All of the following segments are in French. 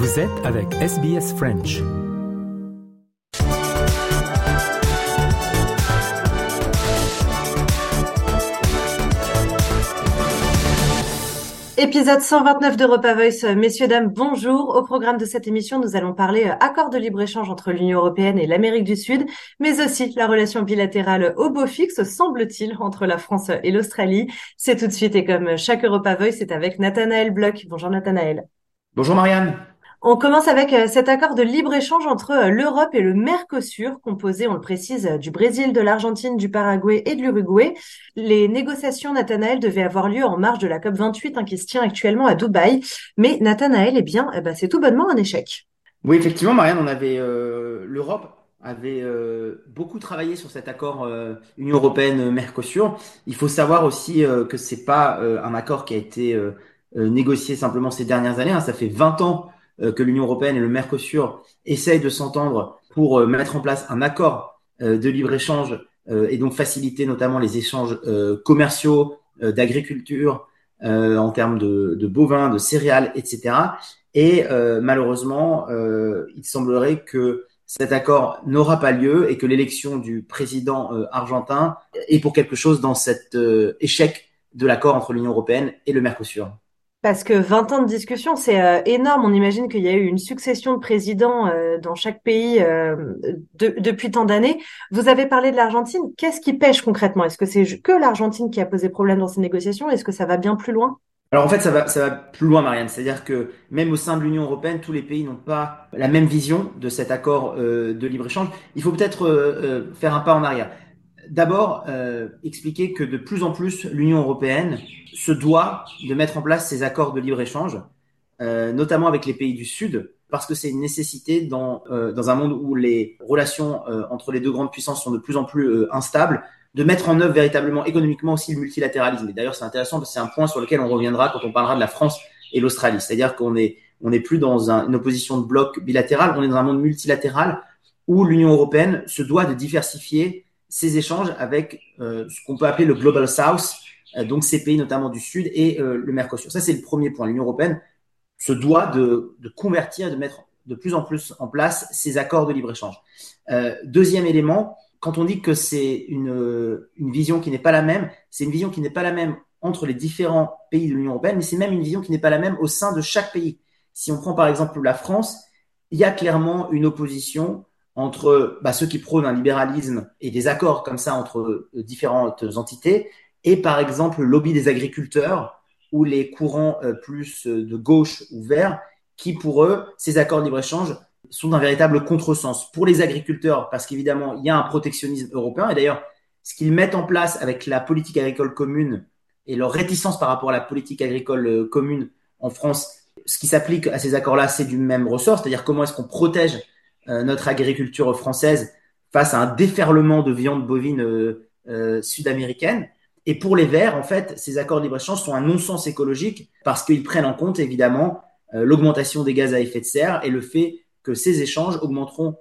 Vous êtes avec SBS French. Épisode 129 d'Europa Voice. Messieurs, dames, bonjour. Au programme de cette émission, nous allons parler euh, accord de libre-échange entre l'Union européenne et l'Amérique du Sud, mais aussi la relation bilatérale au beau fixe, semble-t-il, entre la France et l'Australie. C'est tout de suite et comme chaque Europa Voice, c'est avec Nathanaël Bloch. Bonjour Nathanaël. Bonjour Marianne. On commence avec euh, cet accord de libre-échange entre euh, l'Europe et le Mercosur, composé, on le précise, euh, du Brésil, de l'Argentine, du Paraguay et de l'Uruguay. Les négociations, Nathanaël, devaient avoir lieu en marge de la COP28 hein, qui se tient actuellement à Dubaï. Mais Nathanaël, eh bien, eh ben, c'est tout bonnement un échec. Oui, effectivement, Marianne, on avait l'Europe avait beaucoup travaillé sur cet accord Union européenne-Mercosur. Il faut savoir aussi que c'est pas un accord qui a été négocié simplement ces dernières années. Hein. Ça fait 20 ans que l'Union européenne et le Mercosur essayent de s'entendre pour euh, mettre en place un accord euh, de libre-échange et donc faciliter notamment les échanges commerciaux, d'agriculture, en termes de, de, bovins, de céréales, etc. Et malheureusement, il semblerait que cet accord n'aura pas lieu et que l'élection du président argentin est pour quelque chose dans cet échec de l'accord entre l'Union européenne et le Mercosur. Parce que 20 ans de discussion, c'est euh, énorme. On imagine qu'il y a eu une succession de présidents euh, dans chaque pays euh, depuis tant d'années. Vous avez parlé de l'Argentine. Qu'est-ce qui pêche concrètement? Est-ce que c'est que l'Argentine qui a posé problème dans ces négociations? Est-ce que ça va bien plus loin? Alors en fait, ça va, ça va plus loin, Marianne. C'est-à-dire que même au sein de l'Union européenne, tous les pays n'ont pas la même vision de cet accord de libre-échange. Il faut peut-être faire un pas en arrière. D'abord, expliquer que de plus en plus, l'Union européenne se doit de mettre en place ces accords de libre-échange, euh, notamment avec les pays du Sud, parce que c'est une nécessité dans, euh, dans un monde où les relations euh, entre les deux grandes puissances sont de plus en plus instables, de mettre en œuvre véritablement économiquement aussi le multilatéralisme. Et d'ailleurs, c'est intéressant parce que c'est un point sur lequel on reviendra quand on parlera de la France et l'Australie. C'est-à-dire qu'on est, on n'est plus dans un, une opposition de bloc bilatéral, on est dans un monde multilatéral où l'Union européenne se doit de diversifier ses échanges avec ce qu'on peut appeler le Global South, euh, donc ces pays notamment du Sud et euh, le Mercosur. Ça, c'est le premier point. L'Union européenne se doit de, de convertir, de mettre de plus en plus en place ces accords de libre-échange. Euh, deuxième élément, quand on dit que c'est une vision qui n'est pas la même, c'est une vision qui n'est pas la même entre les différents pays de l'Union européenne, mais c'est même une vision qui n'est pas la même au sein de chaque pays. Si on prend par exemple la France, il y a clairement une opposition entre bah, ceux qui prônent un libéralisme et des accords comme ça entre différentes entités et par exemple le lobby des agriculteurs ou les courants euh, plus euh, de gauche ou vert qui pour eux, ces accords de libre-échange sont d'un véritable contresens. Pour les agriculteurs, parce qu'évidemment, il y a un protectionnisme européen, et d'ailleurs, ce qu'ils mettent en place avec la politique agricole commune et leur réticence par rapport à la politique agricole euh, commune en France, ce qui s'applique à ces accords-là, c'est du même ressort, c'est-à-dire comment est-ce qu'on protège notre agriculture française face à un déferlement de viande bovine euh, sud-américaine. Et pour les Verts, en fait, ces accords de libre-échange sont un non-sens écologique parce qu'ils prennent en compte évidemment euh, l'augmentation des gaz à effet de serre et le fait que ces échanges augmenteront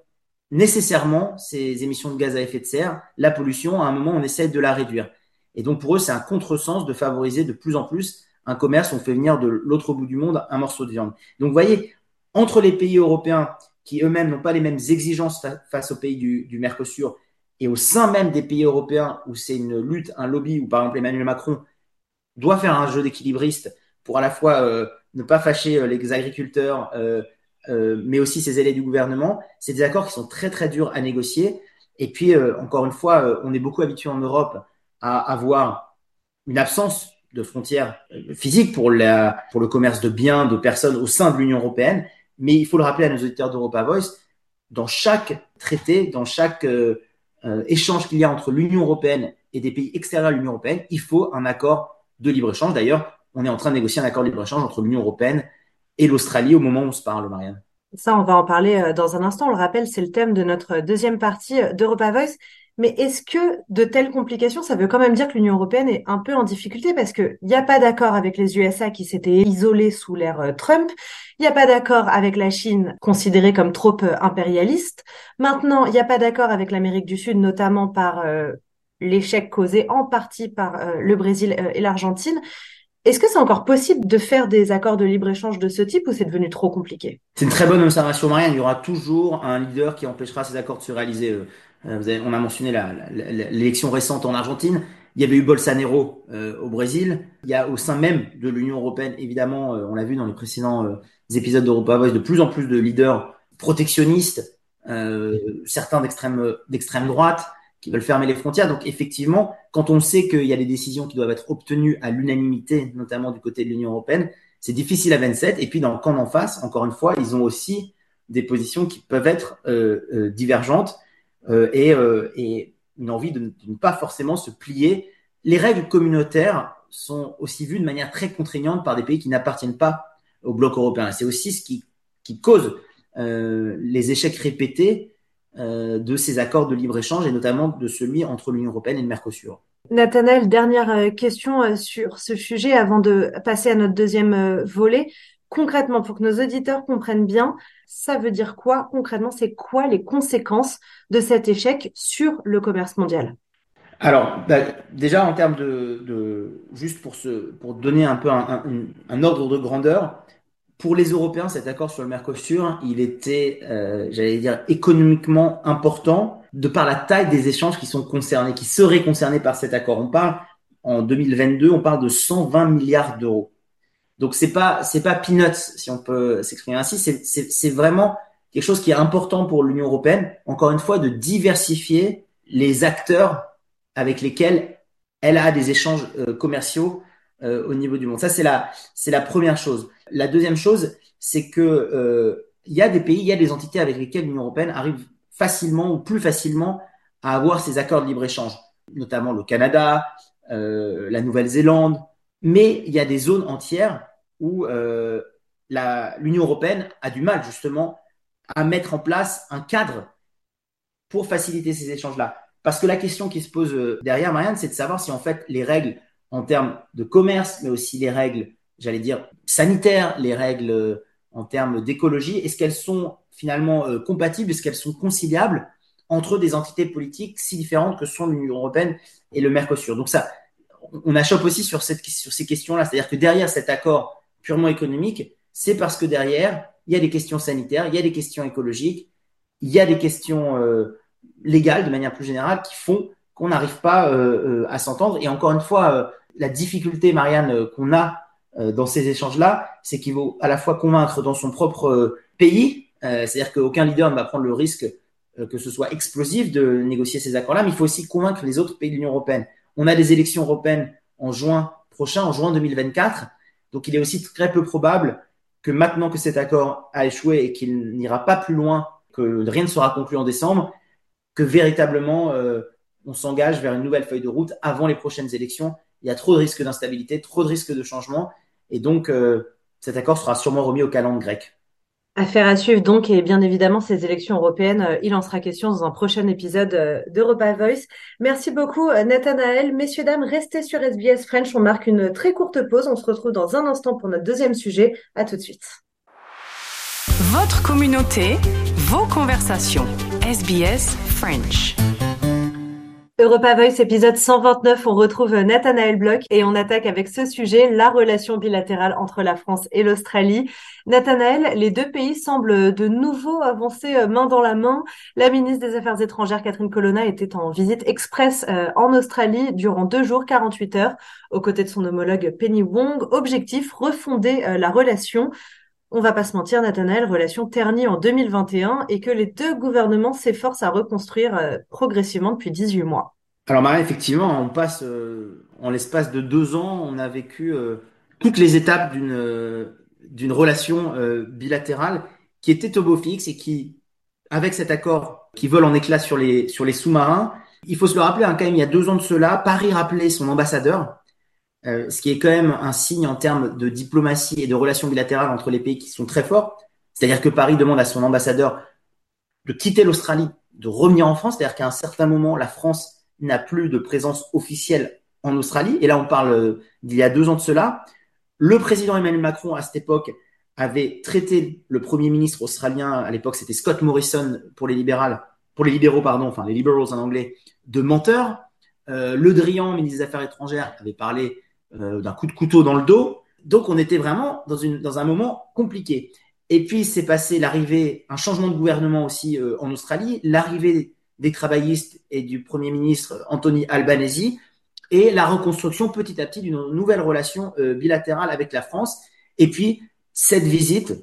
nécessairement ces émissions de gaz à effet de serre, la pollution, à un moment on essaie de la réduire. Et donc pour eux, c'est un contresens de favoriser de plus en plus un commerce, on fait venir de l'autre bout du monde un morceau de viande. Donc vous voyez, entre les pays européens qui eux-mêmes n'ont pas les mêmes exigences face aux pays du, Mercosur et au sein même des pays européens où c'est une lutte, un lobby, où par exemple Emmanuel Macron doit faire un jeu d'équilibriste pour à la fois euh, ne pas fâcher euh, les agriculteurs, euh, mais aussi ses élèves du gouvernement, c'est des accords qui sont très très durs à négocier. Et puis, encore une fois, on est beaucoup habitué en Europe à avoir une absence de frontières physiques pour le commerce de biens, de personnes au sein de l'Union européenne. Mais il faut le rappeler à nos auditeurs d'Europa Voice, dans chaque traité, dans chaque euh, échange qu'il y a entre l'Union européenne et des pays extérieurs à l'Union européenne, il faut un accord de libre-échange. D'ailleurs, on est en train de négocier un accord de libre-échange entre l'Union européenne et l'Australie au moment où on se parle, Marianne. Ça, on va en parler euh, dans un instant. On le rappelle, c'est le thème de notre deuxième partie euh, d'Europa Voice. Mais est-ce que de telles complications, ça veut quand même dire que l'Union européenne est un peu en difficulté parce qu'il n'y a pas d'accord avec les USA qui s'étaient isolés sous l'ère euh, Trump, il n'y a pas d'accord avec la Chine considérée comme trop euh, impérialiste. Maintenant, il n'y a pas d'accord avec l'Amérique du Sud, notamment par euh, l'échec causé en partie par le Brésil et l'Argentine. Est-ce que c'est encore possible de faire des accords de libre-échange de ce type ou c'est devenu trop compliqué? C'est une très bonne observation, Marianne. Il y aura toujours un leader qui empêchera ces accords de se réaliser. Euh, vous avez, on a mentionné l'élection récente en Argentine. Il y avait eu Bolsonaro euh, au Brésil. Il y a au sein même de l'Union européenne, évidemment, euh, on l'a vu dans les précédents euh, épisodes d'Europa Voice, de plus en plus de leaders protectionnistes, certains d'extrême droite, qui veulent fermer les frontières. Donc effectivement, quand on sait qu'il y a des décisions qui doivent être obtenues à l'unanimité, notamment du côté de l'Union européenne, c'est difficile à 27. Et puis dans le camp d'en face, encore une fois, ils ont aussi des positions qui peuvent être euh, euh, divergentes euh, et, et, une envie de, ne pas forcément se plier. Les règles communautaires sont aussi vues de manière très contraignante par des pays qui n'appartiennent pas au bloc européen. C'est aussi ce qui, cause les échecs répétés euh, de ces accords de libre-échange et notamment de celui entre l'Union européenne et le Mercosur. Nathanaël, dernière euh, question euh, sur ce sujet avant de passer à notre deuxième volet. Concrètement, pour que nos auditeurs comprennent bien, ça veut dire quoi concrètement? C'est quoi les conséquences de cet échec sur le commerce mondial? Alors, bah, déjà en termes de, juste pour se, pour donner un peu un ordre de grandeur, pour les Européens, cet accord sur le Mercosur, il était, euh, j'allais dire, économiquement important de par la taille des échanges qui sont concernés, qui seraient concernés par cet accord. On parle en 2022, on parle de 120 milliards d'euros. Donc c'est pas c'est pas peanuts si on peut s'exprimer ainsi. C'est vraiment quelque chose qui est important pour l'Union européenne. Encore une fois, de diversifier les acteurs avec lesquels elle a des échanges euh, commerciaux euh, au niveau du monde. Ça, c'est la, c'est la première chose. La deuxième chose, c'est que euh, il y a des pays, il y a des entités avec lesquelles l'Union européenne arrive facilement ou plus facilement à avoir ces accords de libre-échange, notamment le Canada, euh, la Nouvelle-Zélande, mais il y a des zones entières où euh, l'Union européenne a du mal justement à mettre en place un cadre pour faciliter ces échanges-là. Parce que la question qui se pose euh, derrière, Marianne, c'est de savoir si en fait les règles en termes de commerce, mais aussi les règles, j'allais dire, sanitaires, les règles euh, en termes d'écologie, est-ce qu'elles sont finalement compatibles, est-ce qu'elles sont conciliables entre des entités politiques si différentes que sont l'Union européenne et le Mercosur? Donc ça, on achoppe aussi sur ces questions-là, c'est-à-dire que derrière cet accord purement économique, c'est parce que derrière, il y a des questions sanitaires, il y a des questions écologiques, il y a des questions euh, légales de manière plus générale qui font qu'on n'arrive pas euh, à s'entendre. Et encore une fois, la difficulté, Marianne, euh, qu'on a euh, dans ces échanges-là, c'est qu'il faut à la fois convaincre dans son propre euh, pays, c'est-à-dire qu'aucun leader ne va prendre le risque que ce soit explosif de négocier ces accords-là, mais il faut aussi convaincre les autres pays de l'Union européenne. On a des élections européennes en juin prochain, en juin 2024, donc il est aussi très peu probable que maintenant que cet accord a échoué et qu'il n'ira pas plus loin, que rien ne sera conclu en décembre, que véritablement on s'engage vers une nouvelle feuille de route avant les prochaines élections il y a trop de risques d'instabilité, trop de risques de changement. Et donc, euh, cet accord sera sûrement remis au calendrier grec. Affaire à suivre donc, et bien évidemment, ces élections européennes, euh, il en sera question dans un prochain épisode euh, d'Europa Voice. Merci beaucoup, Nathanaël. Messieurs, dames, restez sur SBS French. On marque une très courte pause. On se retrouve dans un instant pour notre deuxième sujet. À tout de suite. Votre communauté, vos conversations. SBS French. Europa Voice épisode 129, on retrouve Nathanaël Bloch et on attaque avec ce sujet la relation bilatérale entre la France et l'Australie. Nathanaël, les deux pays semblent de nouveau avancer euh, main dans la main. La ministre des Affaires étrangères Catherine Colonna était en visite express euh, en Australie durant deux jours, 48 heures, aux côtés de son homologue Penny Wong. Objectif, refonder euh, la relation on va pas se mentir, Nathanaël, relation ternie en 2021 et que les deux gouvernements s'efforcent à reconstruire euh, progressivement depuis 18 mois. Alors Marie, effectivement, on passe euh, en l'espace de deux ans, on a vécu euh, toutes les étapes d'une d'une relation bilatérale qui était au beau fixe et qui, avec cet accord qui vole en éclats sur les sur les sous-marins, il faut se le rappeler, hein, quand même, il y a deux ans de cela, Paris rappelait son ambassadeur euh, ce qui est quand même un signe en termes de diplomatie et de relations bilatérales entre les pays qui sont très forts. C'est-à-dire que Paris demande à son ambassadeur de quitter l'Australie, de revenir en France. C'est-à-dire qu'à un certain moment, la France n'a plus de présence officielle en Australie. Et là, on parle euh, d'il y a deux ans de cela. Le président Emmanuel Macron, à cette époque, avait traité le premier ministre australien, à l'époque c'était Scott Morrison pour les libérales, pour les libéraux, pardon, enfin les liberals en anglais, de menteur. Euh, le Drian, ministre des Affaires étrangères, avait parlé d'un coup de couteau dans le dos. Donc on était vraiment dans, une, dans un moment compliqué. Et puis c'est passé l'arrivée, un changement de gouvernement aussi en Australie, l'arrivée des travaillistes et du Premier ministre Anthony Albanese, et la reconstruction petit à petit d'une nouvelle relation bilatérale avec la France. Et puis cette visite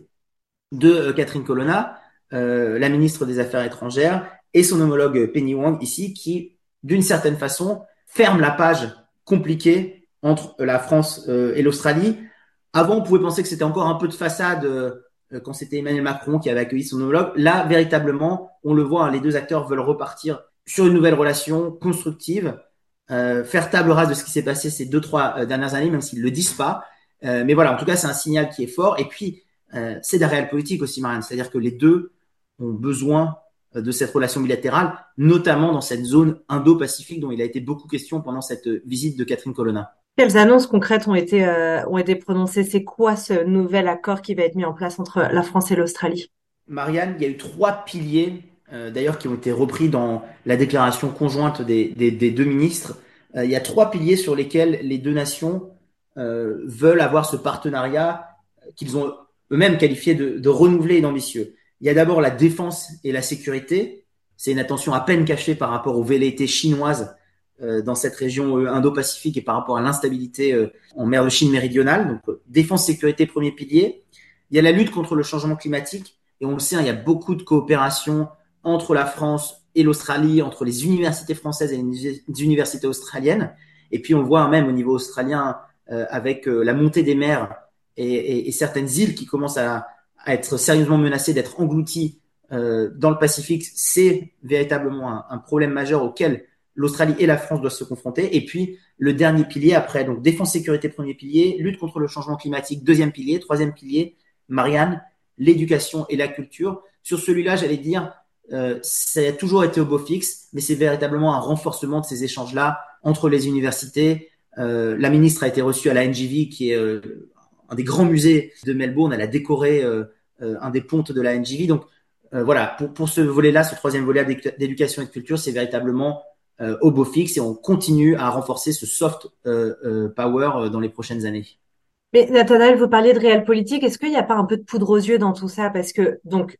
de Catherine Colonna, la ministre des Affaires étrangères, et son homologue Penny Wang ici, qui d'une certaine façon ferme la page compliquée entre la France euh, et l'Australie. Avant, on pouvait penser que c'était encore un peu de façade euh, quand c'était Emmanuel Macron qui avait accueilli son homologue. Là, véritablement, on le voit, hein, les deux acteurs veulent repartir sur une nouvelle relation constructive, euh, faire table rase de ce qui s'est passé ces deux, trois dernières années, même s'ils ne le disent pas. mais voilà, en tout cas, c'est un signal qui est fort. Et puis, c'est de la réelle politique aussi, Marianne. C'est-à-dire que les deux ont besoin de cette relation bilatérale, notamment dans cette zone Indo-Pacifique dont il a été beaucoup question pendant cette visite de Catherine Colonna. Quelles annonces concrètes ont été, euh, ont été prononcées? C'est quoi ce nouvel accord qui va être mis en place entre la France et l'Australie? Marianne, il y a eu trois piliers, euh, d'ailleurs, qui ont été repris dans la déclaration conjointe des, deux ministres. Euh, il y a trois piliers sur lesquels les deux nations veulent avoir ce partenariat qu'ils ont eux-mêmes qualifié de, de renouvelé et d'ambitieux. Il y a d'abord la défense et la sécurité. C'est une attention à peine cachée par rapport aux velléités chinoises euh, dans cette région euh, Indo-Pacifique et par rapport à l'instabilité euh, en mer de Chine méridionale. Donc défense, sécurité, premier pilier. Il y a la lutte contre le changement climatique. Et on le sait, hein, il y a beaucoup de coopération entre la France et l'Australie, entre les universités françaises et les universités australiennes. Et puis on voit même au niveau australien avec la montée des mers et, et, et certaines îles qui commencent à, être sérieusement menacé d'être englouti euh, dans le Pacifique, c'est véritablement un, problème majeur auquel l'Australie et la France doivent se confronter. Et puis le dernier pilier après, donc défense sécurité premier pilier, lutte contre le changement climatique deuxième pilier, troisième pilier, Marianne, l'éducation et la culture. Sur celui-là, j'allais dire, euh, ça a toujours été au beau fixe, mais c'est véritablement un renforcement de ces échanges-là entre les universités. Euh, la ministre a été reçue à la NGV, qui est euh, un des grands musées de Melbourne. Elle a décoré un des pontes de la NGV. Donc voilà, pour, pour ce volet-là, ce troisième volet d'éducation et de culture, c'est véritablement au beau fixe et on continue à renforcer ce soft power dans les prochaines années. Mais Nathanaël, vous parliez de réel politique. Est-ce qu'il n'y a pas un peu de poudre aux yeux dans tout ça? Parce que donc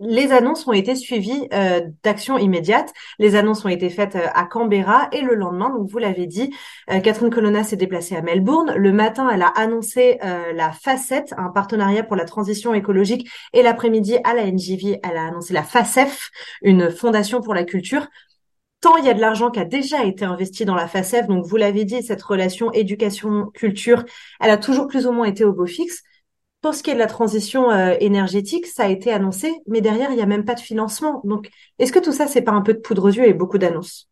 les annonces ont été suivies euh, d'actions immédiates. Les annonces ont été faites euh, à Canberra et le lendemain, donc vous l'avez dit, euh, Catherine Colonna s'est déplacée à Melbourne. Le matin, elle a annoncé la FACET, un partenariat pour la transition écologique, et l'après-midi à la NGV, elle a annoncé la FACEF, une fondation pour la culture. Tant il y a de l'argent qui a déjà été investi dans la FACEF, donc vous l'avez dit, cette relation éducation-culture, elle a toujours plus ou moins été au beau fixe. Pour ce qui est de la transition euh, énergétique, ça a été annoncé, mais derrière, il n'y a même pas de financement. Donc, est-ce que tout ça, c'est pas un peu de poudre aux yeux et beaucoup d'annonces?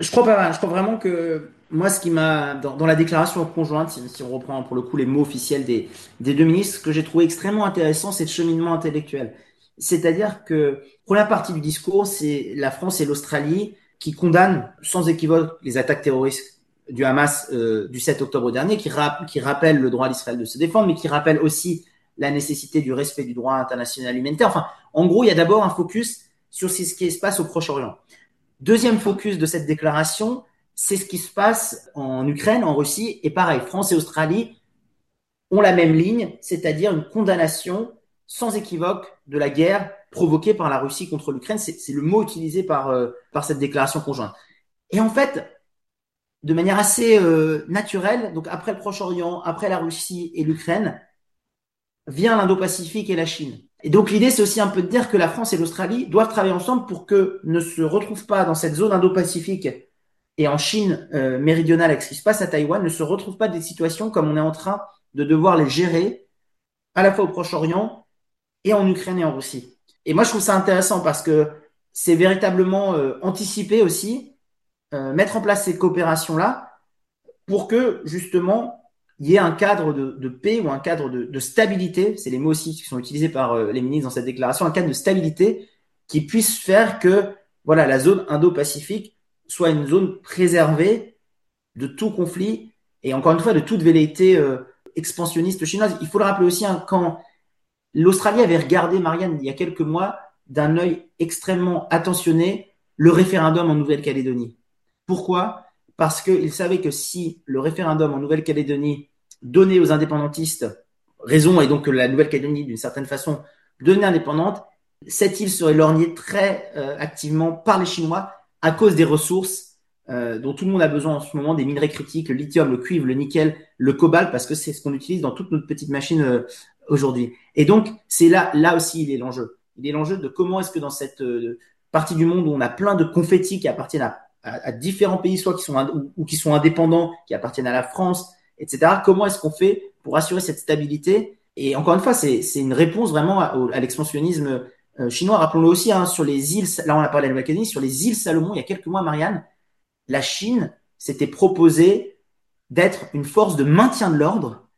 Je crois pas. Je crois vraiment que moi, ce qui m'a dans, la déclaration conjointe, si, on reprend pour le coup les mots officiels des, des deux ministres, ce que j'ai trouvé extrêmement intéressant, c'est le cheminement intellectuel. C'est-à-dire que première partie du discours, c'est la France et l'Australie qui condamnent sans équivoque les attaques terroristes du Hamas euh, du 7 octobre dernier, qui rappelle le droit d'Israël de se défendre, mais qui rappelle aussi la nécessité du respect du droit international humanitaire. Enfin, en gros, il y a d'abord un focus sur ce qui se passe au Proche-Orient. Deuxième focus de cette déclaration, c'est ce qui se passe en Ukraine, en Russie, et pareil, France et Australie ont la même ligne, c'est-à-dire une condamnation sans équivoque de la guerre provoquée par la Russie contre l'Ukraine. C'est le mot utilisé par, euh, par cette déclaration conjointe. Et en fait, de manière assez euh, naturelle, donc après le Proche-Orient, après la Russie et l'Ukraine, vient l'Indo-Pacifique et la Chine. Et donc l'idée, c'est aussi un peu de dire que la France et l'Australie doivent travailler ensemble pour que ne se retrouvent pas dans cette zone Indo-Pacifique et en Chine euh, méridionale avec ce qui se passe à Taïwan, ne se retrouvent pas des situations comme on est en train de devoir les gérer à la fois au Proche-Orient et en Ukraine et en Russie. Et moi, je trouve ça intéressant parce que c'est véritablement euh, anticiper aussi, euh, mettre en place ces coopérations-là pour que justement il y ait un cadre de, paix ou un cadre de, stabilité, c'est les mots aussi qui sont utilisés par euh, les ministres dans cette déclaration, un cadre de stabilité qui puisse faire que voilà la zone Indo-Pacifique soit une zone préservée de tout conflit et encore une fois de toute velléité euh, expansionniste chinoise. Il faut le rappeler aussi hein, quand l'Australie avait regardé Marianne il y a quelques mois d'un œil extrêmement attentionné le référendum en Nouvelle-Calédonie. Pourquoi? Parce qu'ils savaient que si le référendum en Nouvelle-Calédonie donnait aux indépendantistes raison et donc que la Nouvelle-Calédonie, d'une certaine façon, devenait indépendante, cette île serait lorgnée très euh, activement par les Chinois à cause des ressources euh, dont tout le monde a besoin en ce moment, des minerais critiques, le lithium, le cuivre, le nickel, le cobalt, parce que c'est ce qu'on utilise dans toutes nos petites machines euh, aujourd'hui. Et donc, c'est là, là aussi, il est l'enjeu. Il est l'enjeu de comment est-ce que dans cette partie du monde où on a plein de confettis qui appartiennent à, différents pays, soit qui sont ou, qui sont indépendants, qui appartiennent à la France, etc. Comment est-ce qu'on fait pour assurer cette stabilité? Et encore une fois, c'est une réponse vraiment à, l'expansionnisme euh, chinois. Rappelons-le aussi, hein, sur les îles, là on a parlé de la sur les îles Salomon, il y a quelques mois, Marianne, la Chine s'était proposée d'être une force de maintien de l'ordre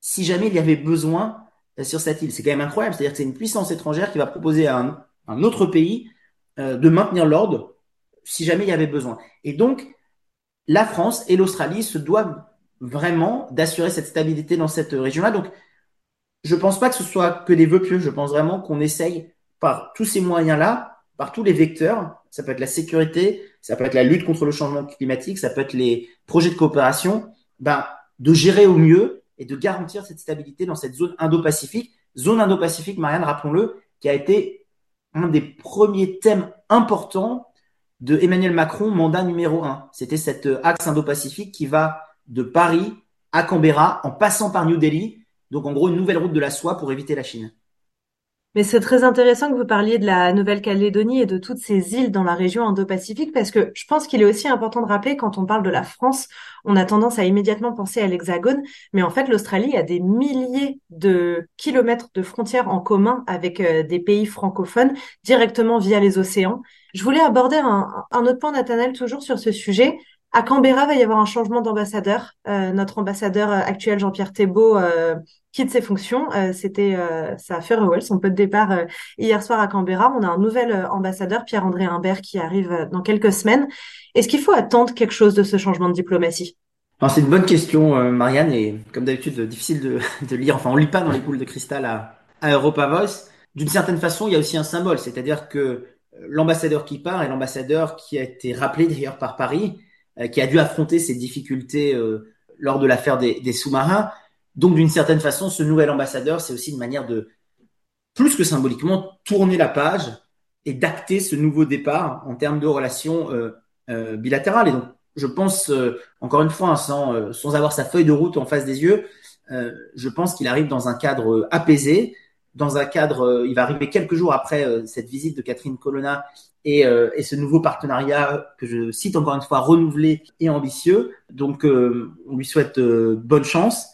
si jamais il y avait besoin euh, sur cette île. C'est quand même incroyable, c'est-à-dire que c'est une puissance étrangère qui va proposer à un, autre pays euh, de maintenir l'ordre si jamais il y avait besoin. Et donc, la France et l'Australie se doivent vraiment d'assurer cette stabilité dans cette région-là. Donc, je pense pas que ce soit que des vœux pieux. Je pense vraiment qu'on essaye par tous ces moyens-là, par tous les vecteurs, ça peut être la sécurité, ça peut être la lutte contre le changement climatique, ça peut être les projets de coopération, ben, de gérer au mieux et de garantir cette stabilité dans cette zone Indo-Pacifique. Zone Indo-Pacifique, Marianne, rappelons-le, qui a été un des premiers thèmes importants de Emmanuel Macron, mandat numéro un. C'était cet axe Indo-Pacifique qui va de Paris à Canberra en passant par New Delhi. Donc en gros, une nouvelle route de la soie pour éviter la Chine. Mais c'est très intéressant que vous parliez de la Nouvelle-Calédonie et de toutes ces îles dans la région Indo-Pacifique parce que je pense qu'il est aussi important de rappeler quand on parle de la France, on a tendance à immédiatement penser à l'Hexagone, mais en fait l'Australie a des milliers de kilomètres de frontières en commun avec euh, des pays francophones directement via les océans. Je voulais aborder un, autre point, Nathanaël, toujours sur ce sujet. À Canberra, va y avoir un changement d'ambassadeur. Euh, notre ambassadeur euh, actuel, Jean-Pierre Thébault, euh, quitte ses fonctions. Euh, C'était euh, ça a fait son peu de départ euh, hier soir à Canberra. On a un nouvel ambassadeur, Pierre-André Humbert, qui arrive dans quelques semaines. Est-ce qu'il faut attendre quelque chose de ce changement de diplomatie? C'est une bonne question, Marianne, et comme d'habitude, difficile de, lire. Enfin, on lit pas dans les boules de cristal à, à Europa Voice. D'une certaine façon, il y a aussi un symbole, c'est-à-dire que l'ambassadeur qui part est l'ambassadeur qui a été rappelé d'ailleurs par Paris, euh, qui a dû affronter ces difficultés euh, lors de l'affaire des, des sous-marins. Donc, d'une certaine façon, ce nouvel ambassadeur, c'est aussi une manière de, plus que symboliquement, tourner la page et d'acter ce nouveau départ en termes de relations euh, euh bilatérales. Et donc, je pense, euh, encore une fois, hein, sans, sans avoir sa feuille de route en face des yeux, je pense qu'il arrive dans un cadre apaisé, dans un cadre, il va arriver quelques jours après cette visite de Catherine Colonna et, euh, et, ce nouveau partenariat que je cite encore une fois renouvelé et ambitieux. Donc, euh, on lui souhaite euh, bonne chance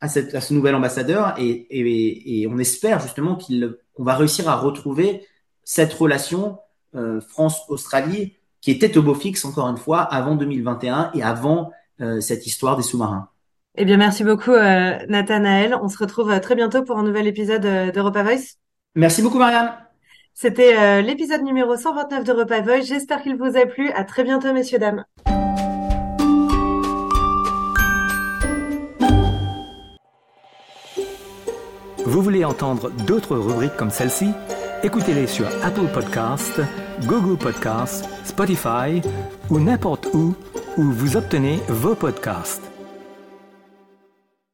à, ce nouvel ambassadeur et, on espère justement qu'il qu'on va réussir à retrouver cette relation euh, France-Australie qui était au beau fixe encore une fois avant 2021 et avant cette histoire des sous-marins. Eh bien, merci beaucoup, Nathanaël. On se retrouve très bientôt pour un nouvel épisode d'Europa Voice. Merci beaucoup, Marianne. C'était euh, l'épisode numéro 129 de Repas Voice. J'espère qu'il vous a plu. À très bientôt, messieurs, dames. Vous voulez entendre d'autres rubriques comme celle-ci? Écoutez-les sur Apple Podcasts, Google Podcasts, Spotify ou n'importe où où vous obtenez vos podcasts.